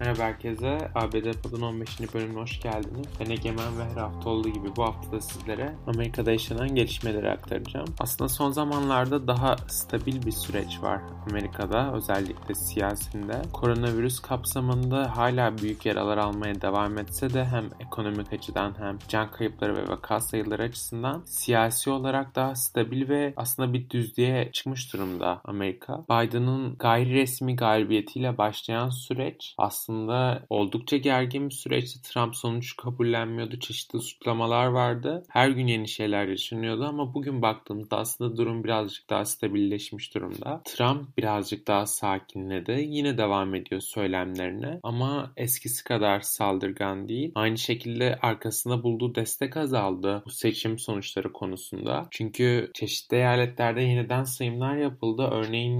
Merhaba herkese. ABD Pod'un 15. bölümüne hoş geldiniz. Ben Egemen ve her hafta olduğu gibi bu hafta da sizlere Amerika'da yaşanan gelişmeleri aktaracağım. Aslında son zamanlarda daha stabil bir süreç var Amerika'da, özellikle siyasinde. Koronavirüs kapsamında hala büyük yaralar almaya devam etse de hem ekonomik açıdan hem can kayıpları ve vaka sayıları açısından siyasi olarak daha stabil ve aslında bir düzlüğe çıkmış durumda Amerika. Biden'ın gayri resmi galibiyetiyle başlayan süreç aslında oldukça gergin bir süreçti. Trump sonuç kabullenmiyordu. Çeşitli suçlamalar vardı. Her gün yeni şeyler yaşanıyordu ama bugün baktığımızda aslında durum birazcık daha stabilleşmiş durumda. Trump birazcık daha sakinledi. Yine devam ediyor söylemlerine ama eskisi kadar saldırgan değil. Aynı şekilde arkasında bulduğu destek azaldı bu seçim sonuçları konusunda. Çünkü çeşitli eyaletlerde yeniden sayımlar yapıldı. Örneğin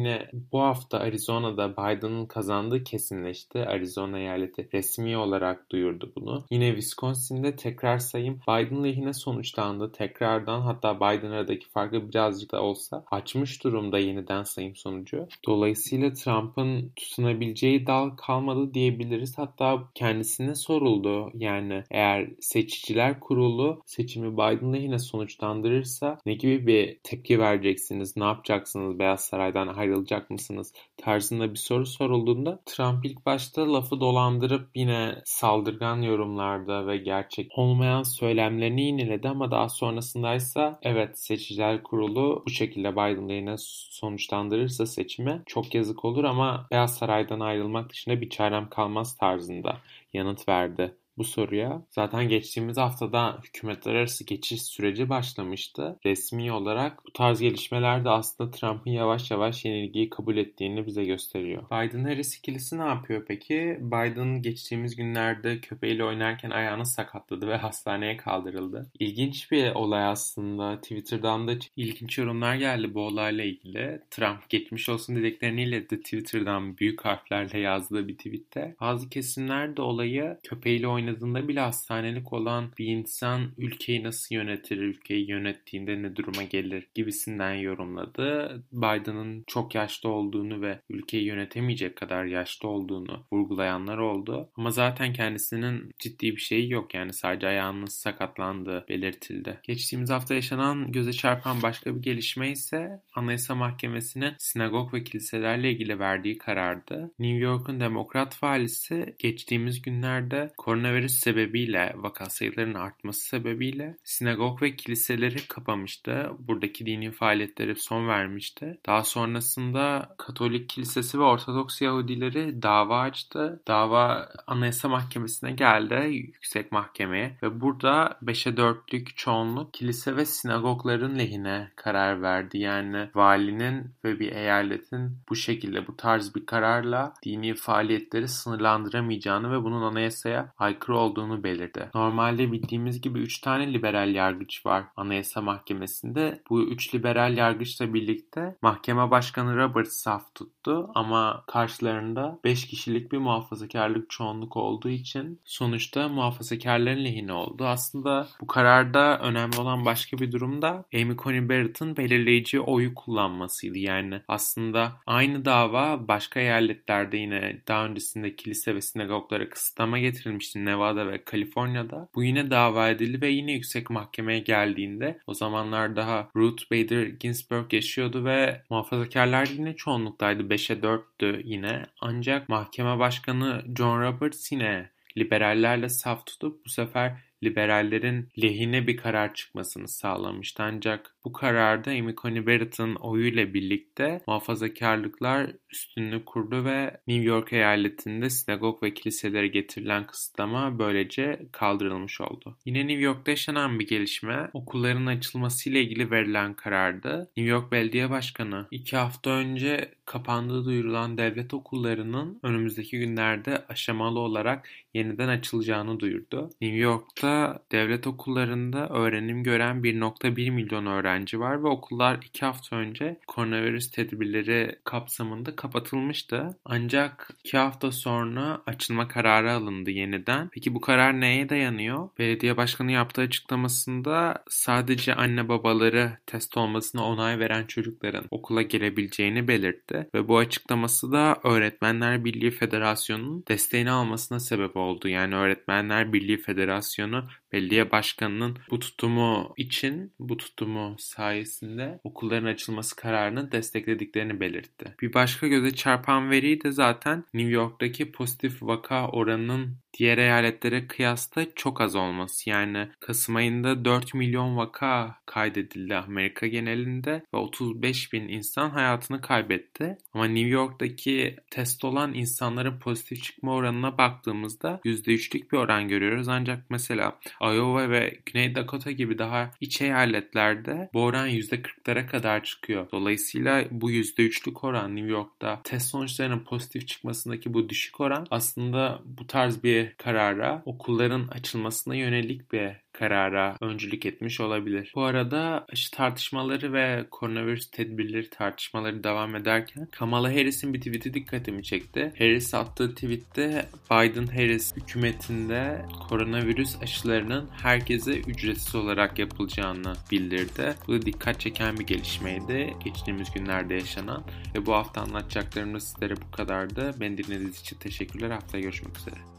bu hafta Arizona'da Biden'ın kazandığı kesinleşti. Arizona eyaleti resmi olarak duyurdu bunu. Yine Wisconsin'de tekrar sayım Biden lehine sonuçlandı. Tekrardan hatta Biden aradaki farkı birazcık da olsa açmış durumda yeniden sayım sonucu. Dolayısıyla Trump'ın tutunabileceği dal kalmadı diyebiliriz. Hatta kendisine soruldu. Yani eğer seçiciler kurulu seçimi Biden lehine sonuçlandırırsa ne gibi bir tepki vereceksiniz? Ne yapacaksınız? Beyaz Saray'dan ayrılacak mısınız? tarzında bir soru sorulduğunda Trump ilk başta lafı dolandırıp yine saldırgan yorumlarda ve gerçek olmayan söylemlerini yineledi ama daha sonrasındaysa evet seçiciler kurulu bu şekilde Biden'la yine sonuçlandırırsa seçimi çok yazık olur ama Beyaz Saray'dan ayrılmak dışında bir çarem kalmaz tarzında yanıt verdi bu soruya. Zaten geçtiğimiz haftada hükümetler arası geçiş süreci başlamıştı. Resmi olarak bu tarz gelişmeler de aslında Trump'ın yavaş yavaş yenilgiyi kabul ettiğini bize gösteriyor. Biden-Harris ikilisi ne yapıyor peki? Biden geçtiğimiz günlerde köpeğiyle oynarken ayağını sakatladı ve hastaneye kaldırıldı. İlginç bir olay aslında. Twitter'dan da ilginç yorumlar geldi bu olayla ilgili. Trump geçmiş olsun dileklerini iletti Twitter'dan büyük harflerle yazdığı bir tweette. Bazı kesimler de olayı köpeğiyle oynarken oynadığında bile hastanelik olan bir insan ülkeyi nasıl yönetir, ülkeyi yönettiğinde ne duruma gelir gibisinden yorumladı. Biden'ın çok yaşlı olduğunu ve ülkeyi yönetemeyecek kadar yaşlı olduğunu vurgulayanlar oldu. Ama zaten kendisinin ciddi bir şeyi yok yani sadece ayağının sakatlandığı belirtildi. Geçtiğimiz hafta yaşanan göze çarpan başka bir gelişme ise Anayasa Mahkemesi'nin sinagog ve kiliselerle ilgili verdiği karardı. New York'un demokrat valisi geçtiğimiz günlerde koronavirüs koronavirüs sebebiyle vaka sayılarının artması sebebiyle sinagog ve kiliseleri kapamıştı. Buradaki dini faaliyetlere son vermişti. Daha sonrasında Katolik Kilisesi ve Ortodoks Yahudileri dava açtı. Dava Anayasa Mahkemesi'ne geldi, yüksek mahkemeye ve burada 5'e 4'lük çoğunluk kilise ve sinagogların lehine karar verdi. Yani valinin ve bir eyaletin bu şekilde bu tarz bir kararla dini faaliyetleri sınırlandıramayacağını ve bunun anayasaya aykırı aykırı olduğunu belirtti. Normalde bildiğimiz gibi 3 tane liberal yargıç var Anayasa Mahkemesi'nde. Bu 3 liberal yargıçla birlikte mahkeme başkanı Robert saf tuttu ama karşılarında 5 kişilik bir muhafazakarlık çoğunluk olduğu için sonuçta muhafazakarların lehine oldu. Aslında bu kararda önemli olan başka bir durum da Amy Coney Barrett'ın belirleyici oyu kullanmasıydı. Yani aslında aynı dava başka eyaletlerde yine daha öncesinde kilise ve sinagoglara kısıtlama getirilmişti. Nevada ve Kaliforniya'da. Bu yine dava edildi ve yine yüksek mahkemeye geldiğinde o zamanlar daha Ruth Bader Ginsburg yaşıyordu ve muhafazakarlar yine çoğunluktaydı. 5'e 4'tü yine. Ancak mahkeme başkanı John Roberts yine liberallerle saf tutup bu sefer liberallerin lehine bir karar çıkmasını sağlamıştı. Ancak bu kararda Amy Coney Barrett'ın oyuyla birlikte muhafazakarlıklar üstünlüğü kurdu ve New York eyaletinde sinagog ve kiliselere getirilen kısıtlama böylece kaldırılmış oldu. Yine New York'ta yaşanan bir gelişme okulların açılmasıyla ilgili verilen karardı. New York Belediye Başkanı iki hafta önce kapandığı duyurulan devlet okullarının önümüzdeki günlerde aşamalı olarak yeniden açılacağını duyurdu. New York'ta devlet okullarında öğrenim gören 1.1 milyon öğrenci öğrenci var ve okullar iki hafta önce koronavirüs tedbirleri kapsamında kapatılmıştı. Ancak iki hafta sonra açılma kararı alındı yeniden. Peki bu karar neye dayanıyor? Belediye başkanı yaptığı açıklamasında sadece anne babaları test olmasına onay veren çocukların okula gelebileceğini belirtti ve bu açıklaması da Öğretmenler Birliği Federasyonu'nun desteğini almasına sebep oldu. Yani Öğretmenler Birliği Federasyonu belediye başkanının bu tutumu için, bu tutumu sayesinde okulların açılması kararını desteklediklerini belirtti. Bir başka göze çarpan veri de zaten New York'taki pozitif vaka oranının diğer eyaletlere kıyasla çok az olması. Yani Kasım ayında 4 milyon vaka kaydedildi Amerika genelinde ve 35 bin insan hayatını kaybetti. Ama New York'taki test olan insanların pozitif çıkma oranına baktığımızda %3'lük bir oran görüyoruz. Ancak mesela Iowa ve Güney Dakota gibi daha iç eyaletlerde bu oran %40'lara kadar çıkıyor. Dolayısıyla bu %3'lük oran New York'ta test sonuçlarının pozitif çıkmasındaki bu düşük oran aslında bu tarz bir karara okulların açılmasına yönelik bir karara öncülük etmiş olabilir. Bu arada aşı tartışmaları ve koronavirüs tedbirleri tartışmaları devam ederken Kamala Harris'in bir tweet'i dikkatimi çekti. Harris attığı tweette Biden-Harris hükümetinde koronavirüs aşılarının herkese ücretsiz olarak yapılacağını bildirdi. Bu da dikkat çeken bir gelişmeydi. Geçtiğimiz günlerde yaşanan ve bu hafta anlatacaklarım da sizlere bu kadardı. Beni dinlediğiniz için teşekkürler. Haftaya görüşmek üzere.